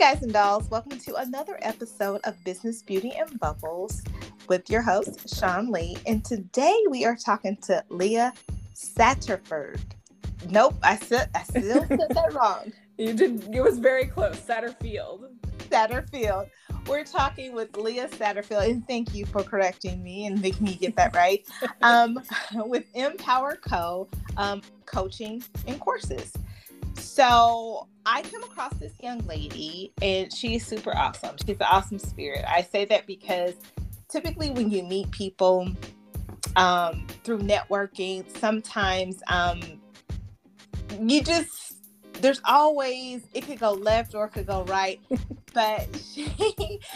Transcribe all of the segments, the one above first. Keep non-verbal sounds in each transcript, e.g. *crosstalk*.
guys and dolls, welcome to another episode of Business Beauty and Bubbles with your host, Sean Lee. And today we are talking to Lea Satterford. Nope, I said I still said that *laughs* wrong. You did it was very close. Satterfield. Satterfield. We're talking with Lea Satterfield, and thank you for correcting me and making me get that right. *laughs* um, *laughs* with MPower Co. Um, coaching and courses. So I come across this young lady and she's super awesome. She's an awesome spirit. I say that because typically when you meet people um, through networking, sometimes um, you just there's always it could go left or it could go right *laughs* but she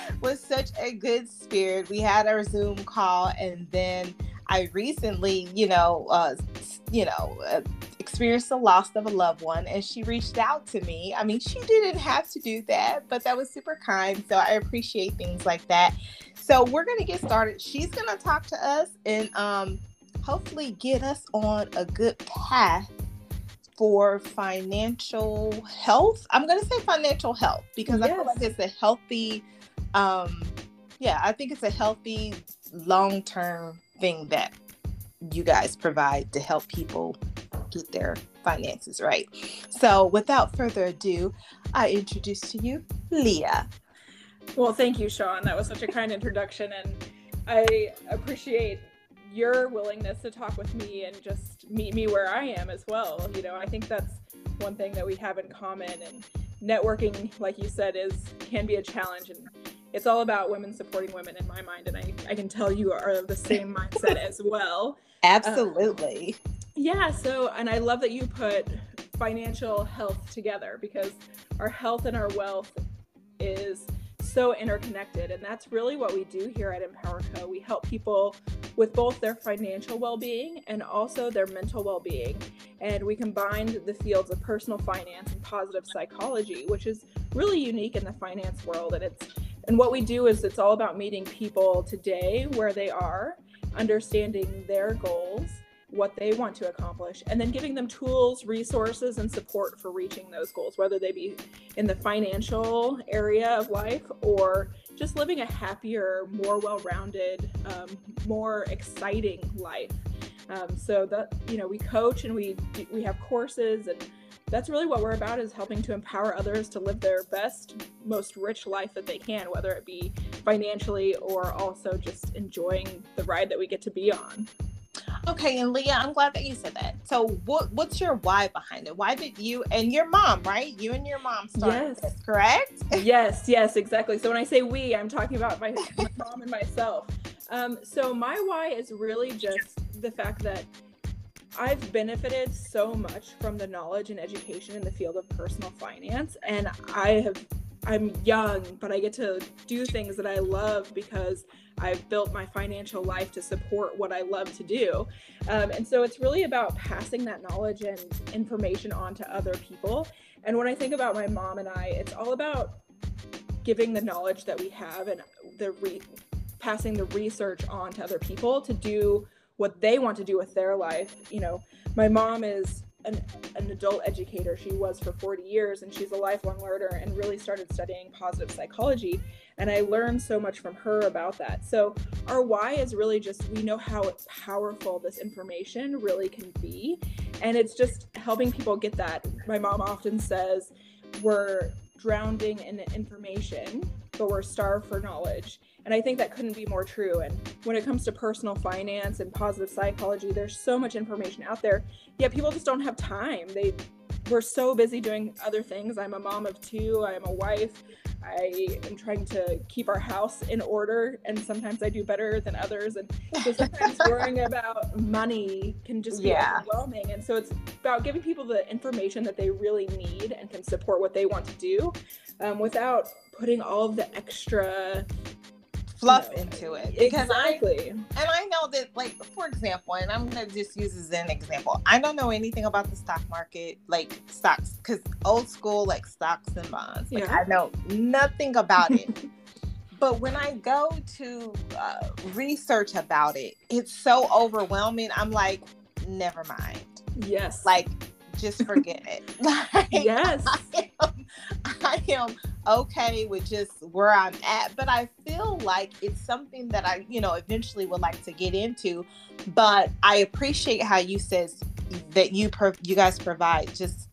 *laughs* was such a good spirit we had our zoom call and then i recently you know uh you know uh, experienced the loss of a loved one and she reached out to me. I mean, she didn't have to do that, but that was super kind. So I appreciate things like that. So we're going to get started. She's going to talk to us and um, hopefully get us on a good path for financial health. I'm going to say financial health because yes. I feel like it's a healthy, um, yeah, I think it's a healthy long term thing that you guys provide to help people get their finances right. So, without further ado, I introduce to you Lea. Well, thank you, Sean. That was such a kind introduction, and I appreciate your willingness to talk with me and just meet me where I am as well. You know, I think that's one thing that we have in common, and networking, like you said, is can be a challenge, and it's all about women supporting women in my mind, and I, I can tell you are of the same mindset as well. *laughs* Absolutely. Uh, yeah, so, and I love that you put financial health together because our health and our wealth is so interconnected. And that's really what we do here at MPower Co. We help people with both their financial well being and also their mental well being. And we combine the fields of personal finance and positive psychology, which is really unique in the finance world. And it's and what we do is it's all about meeting people today where they are, understanding their goals what they want to accomplish and then giving them tools resources and support for reaching those goals whether they be in the financial area of life or just living a happier more well-rounded um, more exciting life. Um, so that you know we coach and we we have courses and that's really what we're about is helping to empower others to live their best most rich life that they can whether it be financially or also just enjoying the ride that we get to be on Okay, and Lea, I'm glad that you said that. So, what what's your why behind it? Why did you and your mom, right? You and your mom started yes. this, correct? *laughs* yes, yes, exactly. So when I say we, I'm talking about my, my mom and myself. Um, so my why is really just the fact that I've benefited so much from the knowledge and education in the field of personal finance, and I have I'm young, but I get to do things that I love because I've built my financial life to support what I love to do. Um, and so it's really about passing that knowledge and information on to other people. And when I think about my mom and I, it's all about giving the knowledge that we have and the re- passing the research on to other people to do what they want to do with their life. You know, my mom is an, an adult educator. She was for 40 years and she's a lifelong learner and really started studying positive psychology. And I learned so much from her about that. So, our why is really just we know how powerful this information really can be. And it's just helping people get that. My mom often says, we're drowning in information, but we're starved for knowledge. And I think that couldn't be more true. And when it comes to personal finance and positive psychology, there's so much information out there. Yet people just don't have time. They we're so busy doing other things. I'm a mom of two, I am a wife. I am trying to keep our house in order, and sometimes I do better than others. And so sometimes *laughs* worrying about money can just be yeah. overwhelming. And so it's about giving people the information that they really need and can support what they want to do um, without putting all of the extra fluff into it because exactly. I and I know that like for example, and I'm gonna just use as an example. I don't know anything about the stock market, like stocks, because old school like stocks and bonds. Like yeah. I know nothing about it. *laughs* but when I go to uh, research about it, it's so overwhelming. I'm like, never mind. Yes. Like just forget it. *laughs* Like, yes. I am, I am okay with just where I'm at, but I feel like it's something that I, you know, eventually would like to get into. But I appreciate how you says that you per- you guys provide just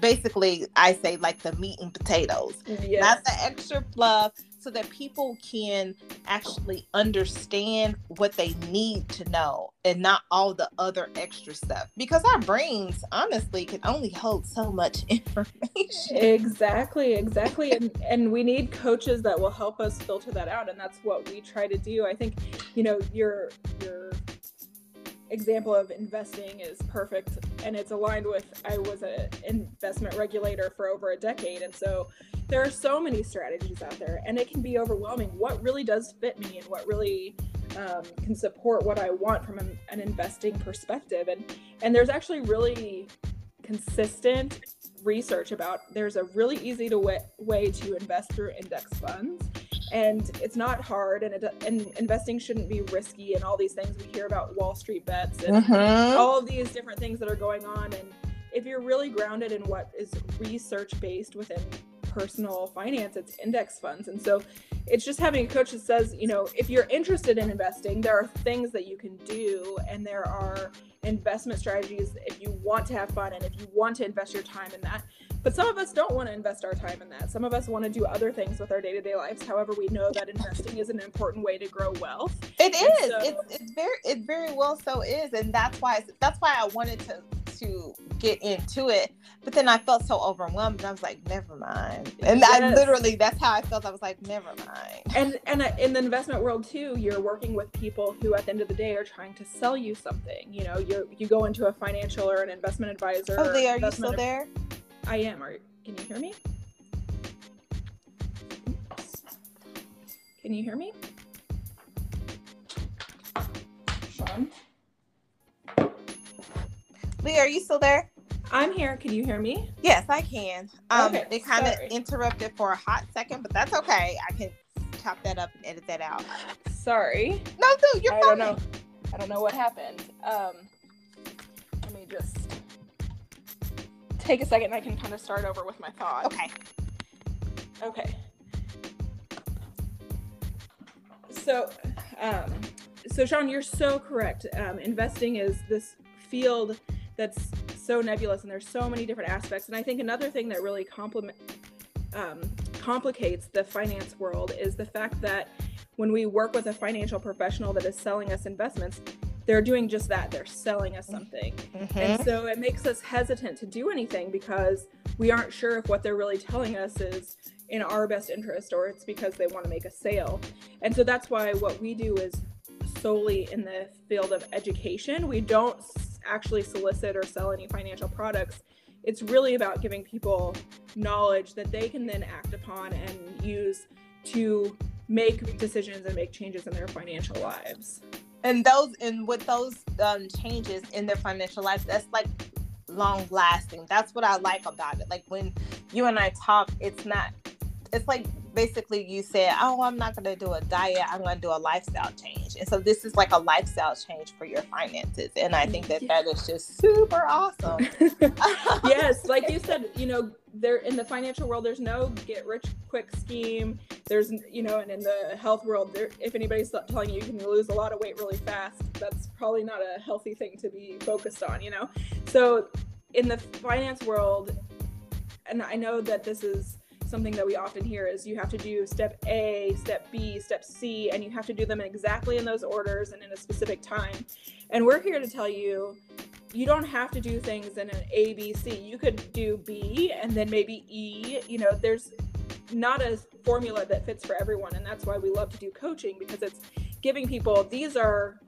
basically I say like the meat and potatoes, yes. not the extra fluff, so that people can actually understand what they need to know and not all the other extra stuff. Because our brains, honestly, can only hold so much *laughs* information. Exactly, exactly. and, and we need coaches that will help us filter that out. And that's what we try to do. I think, you know, your your example of investing is perfect and it's aligned with i was an investment regulator for over a decade and so there are so many strategies out there and it can be overwhelming. What really does fit me and what really um, can support what i want from an, an investing perspective and and there's actually really consistent research about there's a really easy to way, way to invest through index funds and it's not hard and, it, and investing shouldn't be risky and all these things we hear about wall street bets and mm-hmm. all of these different things that are going on and if you're really grounded in what is research based within personal finance it's index funds. And so it's just having a coach that says you know if you're interested in investing there are things that you can do and there are investment strategies if you want to have fun and if you want to invest your time in that. But some of us don't want to invest our time in that. Some of us want to do other things with our day-to-day lives. However we know that investing is an important way to grow wealth. It is. so, it's, it's very it very well so is. And that's why that's why i wanted to to get into it. But then I felt so overwhelmed, and I was like, "Never mind." And yes. I literally, that's how I felt. I was like, "Never mind." And and in the investment world too, you're working with people who, at the end of the day, are trying to sell you something. You know, you you go into a financial or an investment advisor. Oh, they are you still there? I am. Are can you hear me? Can you hear me? Are you still there? I'm here. Can you hear me? Yes, I can. Um, okay, they kind of interrupted for a hot second, but that's okay. I can chop that up and edit that out. Sorry. No, dude, you're I fine. don't know. I don't know what happened. Um, let me just take a second. I can kind of start over with my thought. Okay. Okay. So, um, so Sean, you're so correct. Um, investing is this field that's so nebulous and there's so many different aspects. And I think another thing that really complement um, complicates the finance world is the fact that when we work with a financial professional that is selling us investments, they're doing just that. They're selling us something. Mm-hmm. And so it makes us hesitant to do anything because we aren't sure if what they're really telling us is in our best interest or it's because they want to make a sale. And so that's why what we do is solely in the field of education. We don't actually solicit or sell any financial products. It's really about giving people knowledge that they can then act upon and use to make decisions and make changes in their financial lives. And those and with those um, changes in their financial lives, that's like long lasting. That's what I like about it. Like when you and I talk, it's not. It's like basically you said, "Oh, I'm not going to do a diet. I'm going to do a lifestyle change." And so this is like a lifestyle change for your finances, and I think that that is just super awesome. *laughs* *laughs* yes, like you said, you know, there in the financial world, there's no get rich quick scheme. There's, you know, and in the health world, there, if anybody's telling you you can lose a lot of weight really fast, that's probably not a healthy thing to be focused on. You know, so in the finance world, and I know that this is something that we often hear is you have to do step A, step B, step C, and you have to do them exactly in those orders and in a specific time. And we're here to tell you you don't have to do things in an A, B, C. You could do B and then maybe E. You know, there's not a formula that fits for everyone. And that's why we love to do coaching because it's giving people these are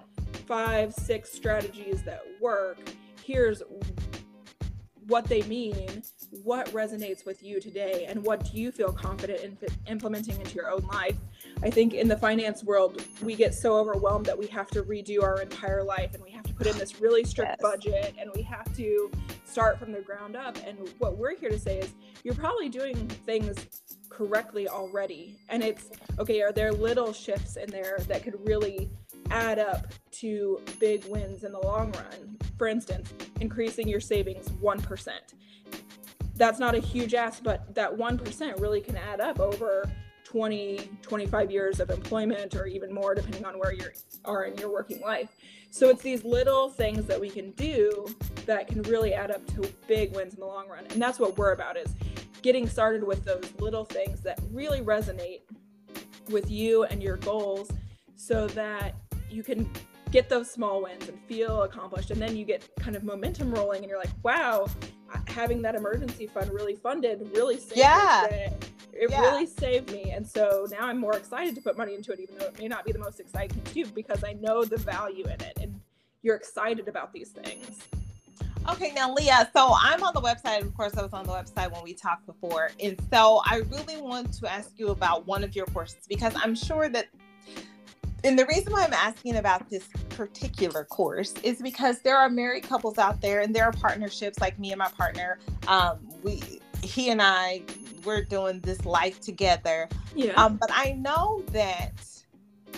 five, six strategies that work. Here's what they mean, what resonates with you today, and what do you feel confident in implementing into your own life. I think in the finance world, we get so overwhelmed that we have to redo our entire life and we have to put in this really strict yes. budget and we have to start from the ground up. And what we're here to say is you're probably doing things correctly already. And it's okay, are there little shifts in there that could really add up to big wins in the long run. For instance, increasing your savings 1%. That's not a huge ask, but that 1% really can add up over 20, 25 years of employment or even more, depending on where you are in your working life. So it's these little things that we can do that can really add up to big wins in the long run. And that's what we're about is getting started with those little things that really resonate with you and your goals so that you can get those small wins and feel accomplished and then you get kind of momentum rolling and you're like wow having that emergency fund really funded really saved yeah me it yeah. really saved me and so now i'm more excited to put money into it even though it may not be the most exciting to because i know the value in it and you're excited about these things Okay, now Lea, so I'm on the website. Of course, I was on the website when we talked before. And so I really want to ask you about one of your courses because I'm sure that and the reason why I'm asking about this particular course is because there are married couples out there and there are partnerships like me and my partner. Um, we he and I we're doing this life together. Yeah. Um, but I know that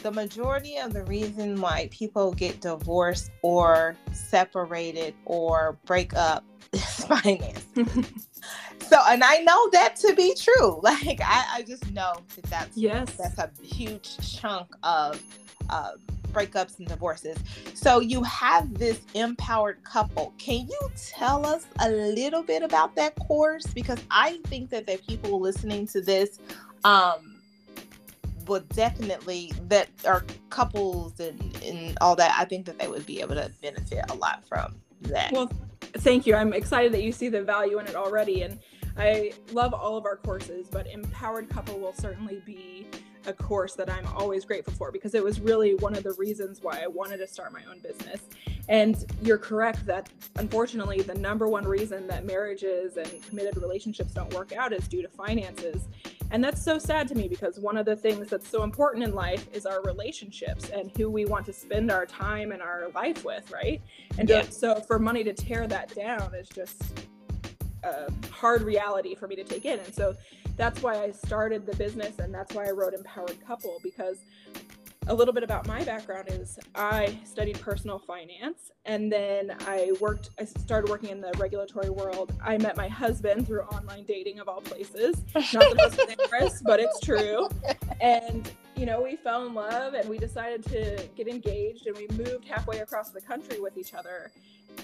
the majority of the reason why people get divorced or separated or break up *laughs* is finance. *laughs* so, and I know that to be true. *laughs* Like, I, I just know that that's yes, that's a huge chunk of uh, breakups and divorces. So, you have this empowered couple. Can you tell us a little bit about that course? Because I think that the people listening to this, um, would definitely that are couples and, and all that i think that they would be able to benefit a lot from that well thank you. I'm excited that you see the value in it already and i love all of our courses but empowered couple will certainly be a course that i'm always grateful for because it was really one of the reasons why i wanted to start my own business. And you're correct that unfortunately the number one reason that marriages and committed relationships don't work out is due to finances and that's so sad to me because one of the things that's so important in life is our relationships and who we want to spend our time and our life with, right? And yeah. so for money to tear that down is just a hard reality for me to take in. And so that's why I started the business and that's why I wrote Empowered Couple because a little bit about my background is I studied personal finance and then I worked, I started working in the regulatory world. I met my husband through online dating of all places. Not the most glamorous, but it's true. And, you know, we fell in love and we decided to get engaged and we moved halfway across the country with each other.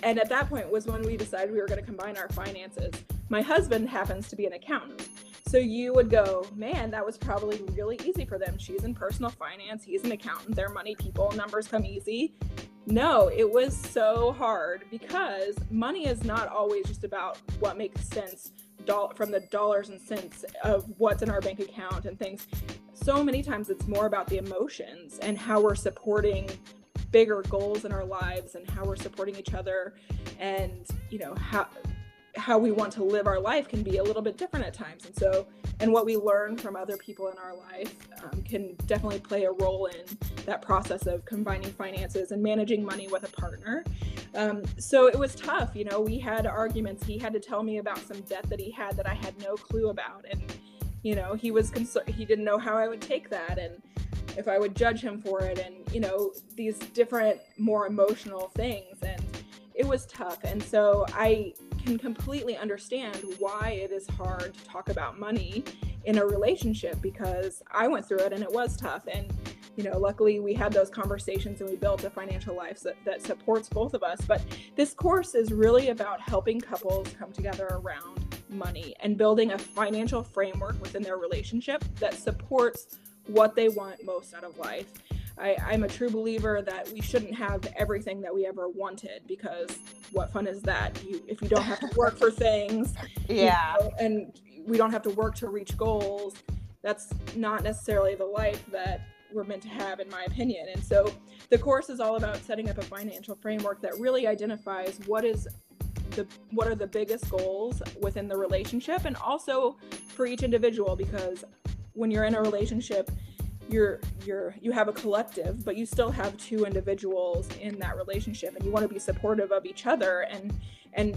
And at that point was when we decided we were going to combine our finances. My husband happens to be an accountant. So you would go, man, that was probably really easy for them. She's in personal finance, he's an accountant, they're money people, numbers come easy. No, it was so hard because money is not always just about what makes sense from the dollars and cents of what's in our bank account and things. So many times it's more about the emotions and how we're supporting bigger goals in our lives and how we're supporting each other and you know how how we want to live our life can be a little bit different at times. And so, and what we learn from other people in our life um, can definitely play a role in that process of combining finances and managing money with a partner. Um, so it was tough. You know, we had arguments. He had to tell me about some debt that he had that I had no clue about. And, you know, he was concerned, he didn't know how I would take that. And, if I would judge him for it, and you know, these different, more emotional things. And it was tough. And so I can completely understand why it is hard to talk about money in a relationship because I went through it and it was tough. And, you know, luckily we had those conversations and we built a financial life that, that supports both of us. But this course is really about helping couples come together around money and building a financial framework within their relationship that supports what they want most out of life I, I'm a true believer that we shouldn't have everything that we ever wanted because what fun is that? You if you don't have to work for things, *laughs* yeah, you know, and we don't have to work to reach goals. That's not necessarily the life that we're meant to have, in my opinion. And so, the course is all about setting up a financial framework that really identifies what is the what are the biggest goals within the relationship, and also for each individual because when you're in a relationship you're you're you have a collective but you still have two individuals in that relationship and you want to be supportive of each other and and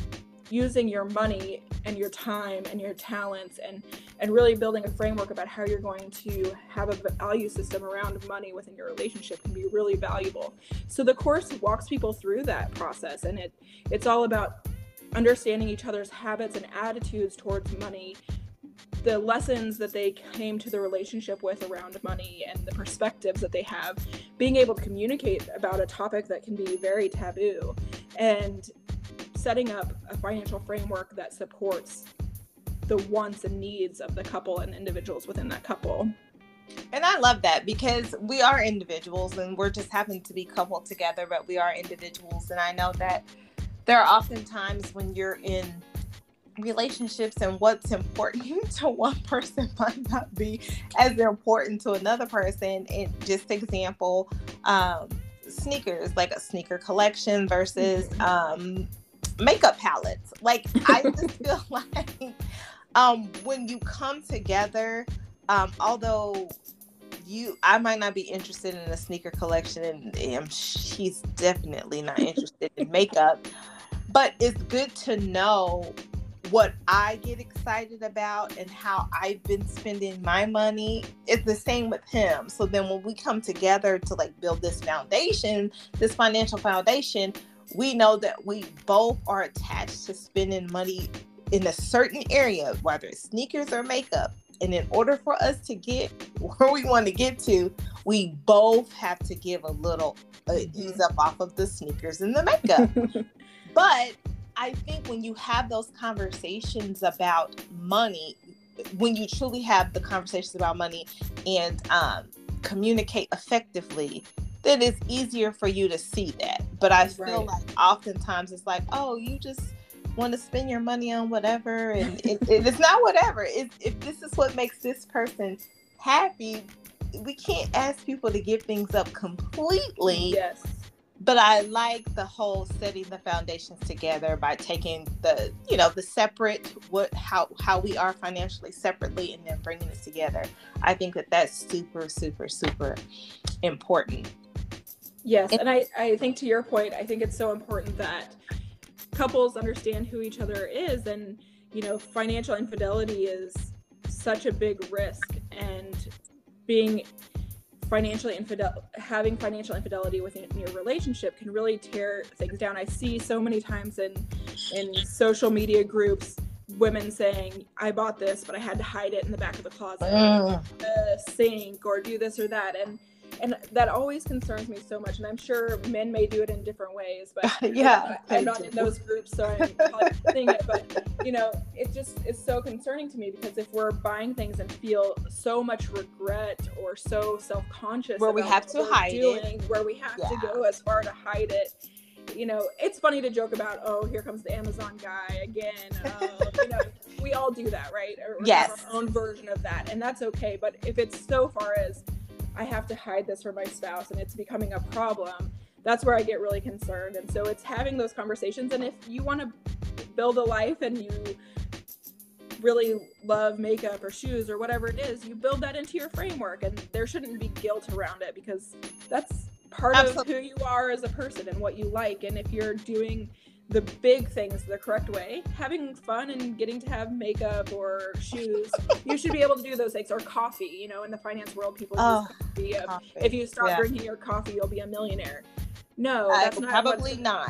using your money and your time and your talents and and really building a framework about how you're going to have a value system around money within your relationship can be really valuable. So the course walks people through that process and it it's all about understanding each other's habits and attitudes towards money the lessons that they came to the relationship with around money and the perspectives that they have, being able to communicate about a topic that can be very taboo, and setting up a financial framework that supports the wants and needs of the couple and individuals within that couple. And I love that because we are individuals and we're just happen to be coupled together, but we are individuals. And I know that there are often times when you're in relationships and what's important *laughs* to one person might not be as important to another person. And just example, um, sneakers, like a sneaker collection versus mm-hmm. um, makeup palettes. Like I *laughs* just feel *laughs* like um, when you come together, um, although you I might not be interested in a sneaker collection and, and she's definitely not interested in makeup. But it's good to know what I get excited about and how I've been spending my money is the same with him. So then when we come together to like build this foundation, this financial foundation, we know that we both are attached to spending money in a certain area, whether it's sneakers or makeup. And in order for us to get where we want to get to, we both have to give a little uh, ease up off of the sneakers and the makeup. *laughs* but I think when you have those conversations about money, when you truly have the conversations about money and um, communicate effectively, then it's easier for you to see that. But I feel right. like oftentimes it's like, oh, you just want to spend your money on whatever, and it, it's not whatever. It, if this is what makes this person happy, we can't ask people to give things up completely. Yes but I like the whole setting the foundations together by taking the you know the separate what how how we are financially separately and then bringing it together. I think that that's super super super important. Yes, and I I think to your point, I think it's so important that couples understand who each other is and you know financial infidelity is such a big risk and being financially infidel having financial infidelity within your relationship can really tear things down. I see so many times in in social media groups women saying, "I bought this, but I had to hide it in the back of the closet, uh. the sink, or do this or that," and and that always concerns me so much and i'm sure men may do it in different ways but *laughs* yeah I, am not in those groups so i'm *laughs* seeing it but you know it just is so concerning to me because if we're buying things and feel so much regret or so self-conscious where we have to hide doing, it where we have yeah. to go as far to hide it you know, it's funny to joke about, oh, here comes the Amazon guy again. Uh, you know, *laughs* we all do that, right? Or yes. our own version of that. And that's okay. But if it's so far as I have to hide this from my spouse and it's becoming a problem, that's where I get really concerned. And so it's having those conversations. And if you want to build a life and you really love makeup or shoes or whatever it is, you build that into your framework. And there shouldn't be guilt around it because that's part Absolutely. of who you are as a person and what you like. And if you're doing the big things the correct way, having fun and getting to have makeup or shoes, you should be able to do those things. Or coffee, you know, in the finance world, people oh, use coffee. coffee. If you stop yeah. drinking your coffee, you'll be a millionaire. No, that's not probably *laughs* not.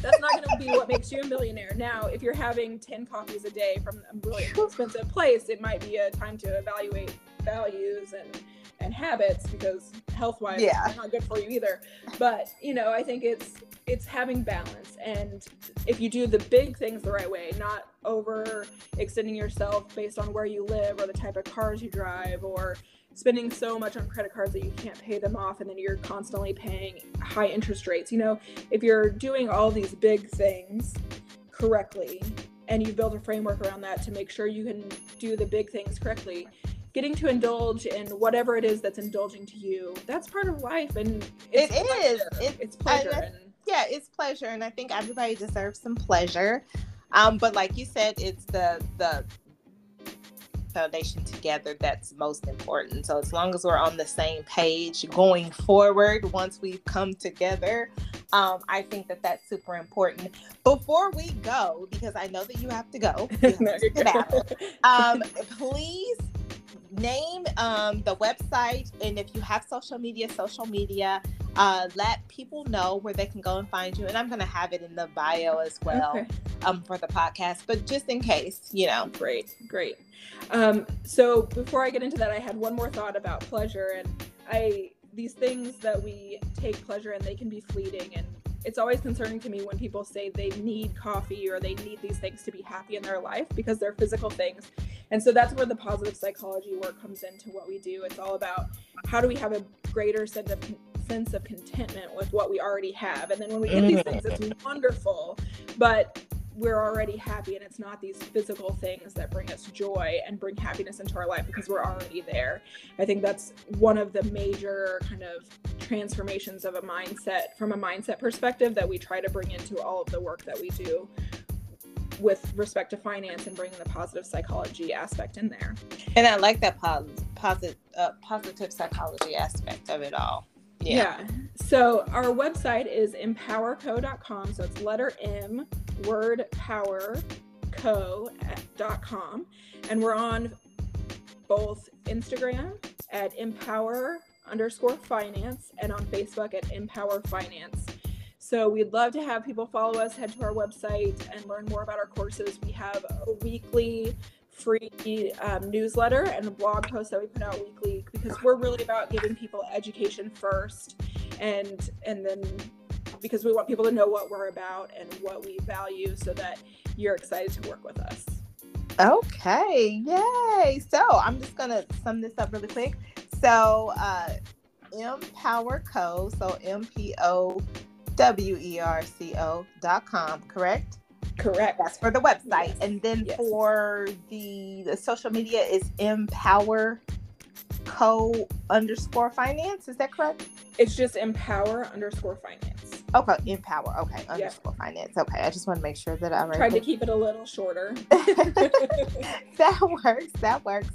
that's not going to be what makes you a millionaire. Now, if you're having ten coffees a day from a really expensive place, it might be a time to evaluate values and and habits because health wise yeah. it's not good for you either. But you know i think it's it's having balance. And if you do the big things the right way not over extending yourself based on where you live or the type of cars you drive or spending so much on credit cards that you can't pay them off and then you're constantly paying high interest rates. You know if you're doing all these big things correctly and you build a framework around that to make sure you can do the big things correctly getting to indulge in whatever it is that's indulging to you that's part of life and it's it is. It, it's pleasure and, yeah it's pleasure and i think everybody deserves some pleasure. Um but like you said it's the the foundation together that's most important. So as long as we're on the same page going forward once we've come together um, i think that that's super important. Before we go because i know that you have to go, *laughs* have to um, please name um, the website and if you have social media social media uh, let people know where they can go and find you. And I'm going to have it in the bio as well okay. um, for the podcast, but just in case, you know. Great, great. Um, so before I get into that, I had one more thought about pleasure. And I, these things that we take pleasure in, they can be fleeting and it's always concerning to me when people say they need coffee or they need these things to be happy in their life because they're physical things. And so that's where the positive psychology work comes into what we do. It's all about how do we have a greater sense of sense of contentment with what we already have. And then when we get these things, it's wonderful. But we're already happy and it's not these physical things that bring us joy and bring happiness into our life because we're already there. I think that's one of the major kind of transformations of a mindset from a mindset perspective that we try to bring into all of the work that we do with respect to finance and bringing the positive psychology aspect in there. And I like that positive positive uh, positive psychology aspect of it all. Yeah. yeah. So our website is mpowerco.com. So it's letter M, word power, co.com. And we're on both Instagram at empower underscore finance and on Facebook at empower finance. So we'd love to have people follow us, head to our website and learn more about our courses. We have a weekly free um, newsletter and a blog post that we put out weekly because we're really about giving people education first and and then because we want people to know what we're about and what we value so that you're excited to work with us. Okay, yay. So I'm just gonna sum this up really quick. So uh MPower Co, so M P O W E R C O dot com, correct? Correct. That's for the website. Yes. And then yes. for the, the social media is empower co underscore finance. Is that correct? It's just empower underscore finance. Okay, empower. Okay, underscore finance. Okay, I just want to make sure that I tried to keep it a little shorter. *laughs* *laughs* that works. That works.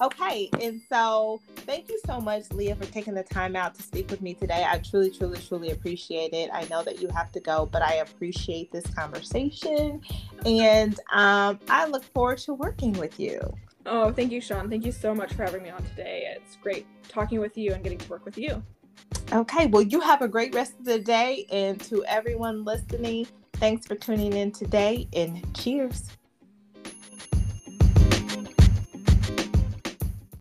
Okay, and so thank you so much, Lea, for taking the time out to speak with me today. I truly, truly, truly appreciate it. I know that you have to go, but I appreciate this conversation, and um, I look forward to working with you. Oh, thank you, Sean. Thank you so much for having me on today. It's great talking with you and getting to work with you. Okay, well, you have a great rest of the day, and to everyone listening, thanks for tuning in today, and cheers.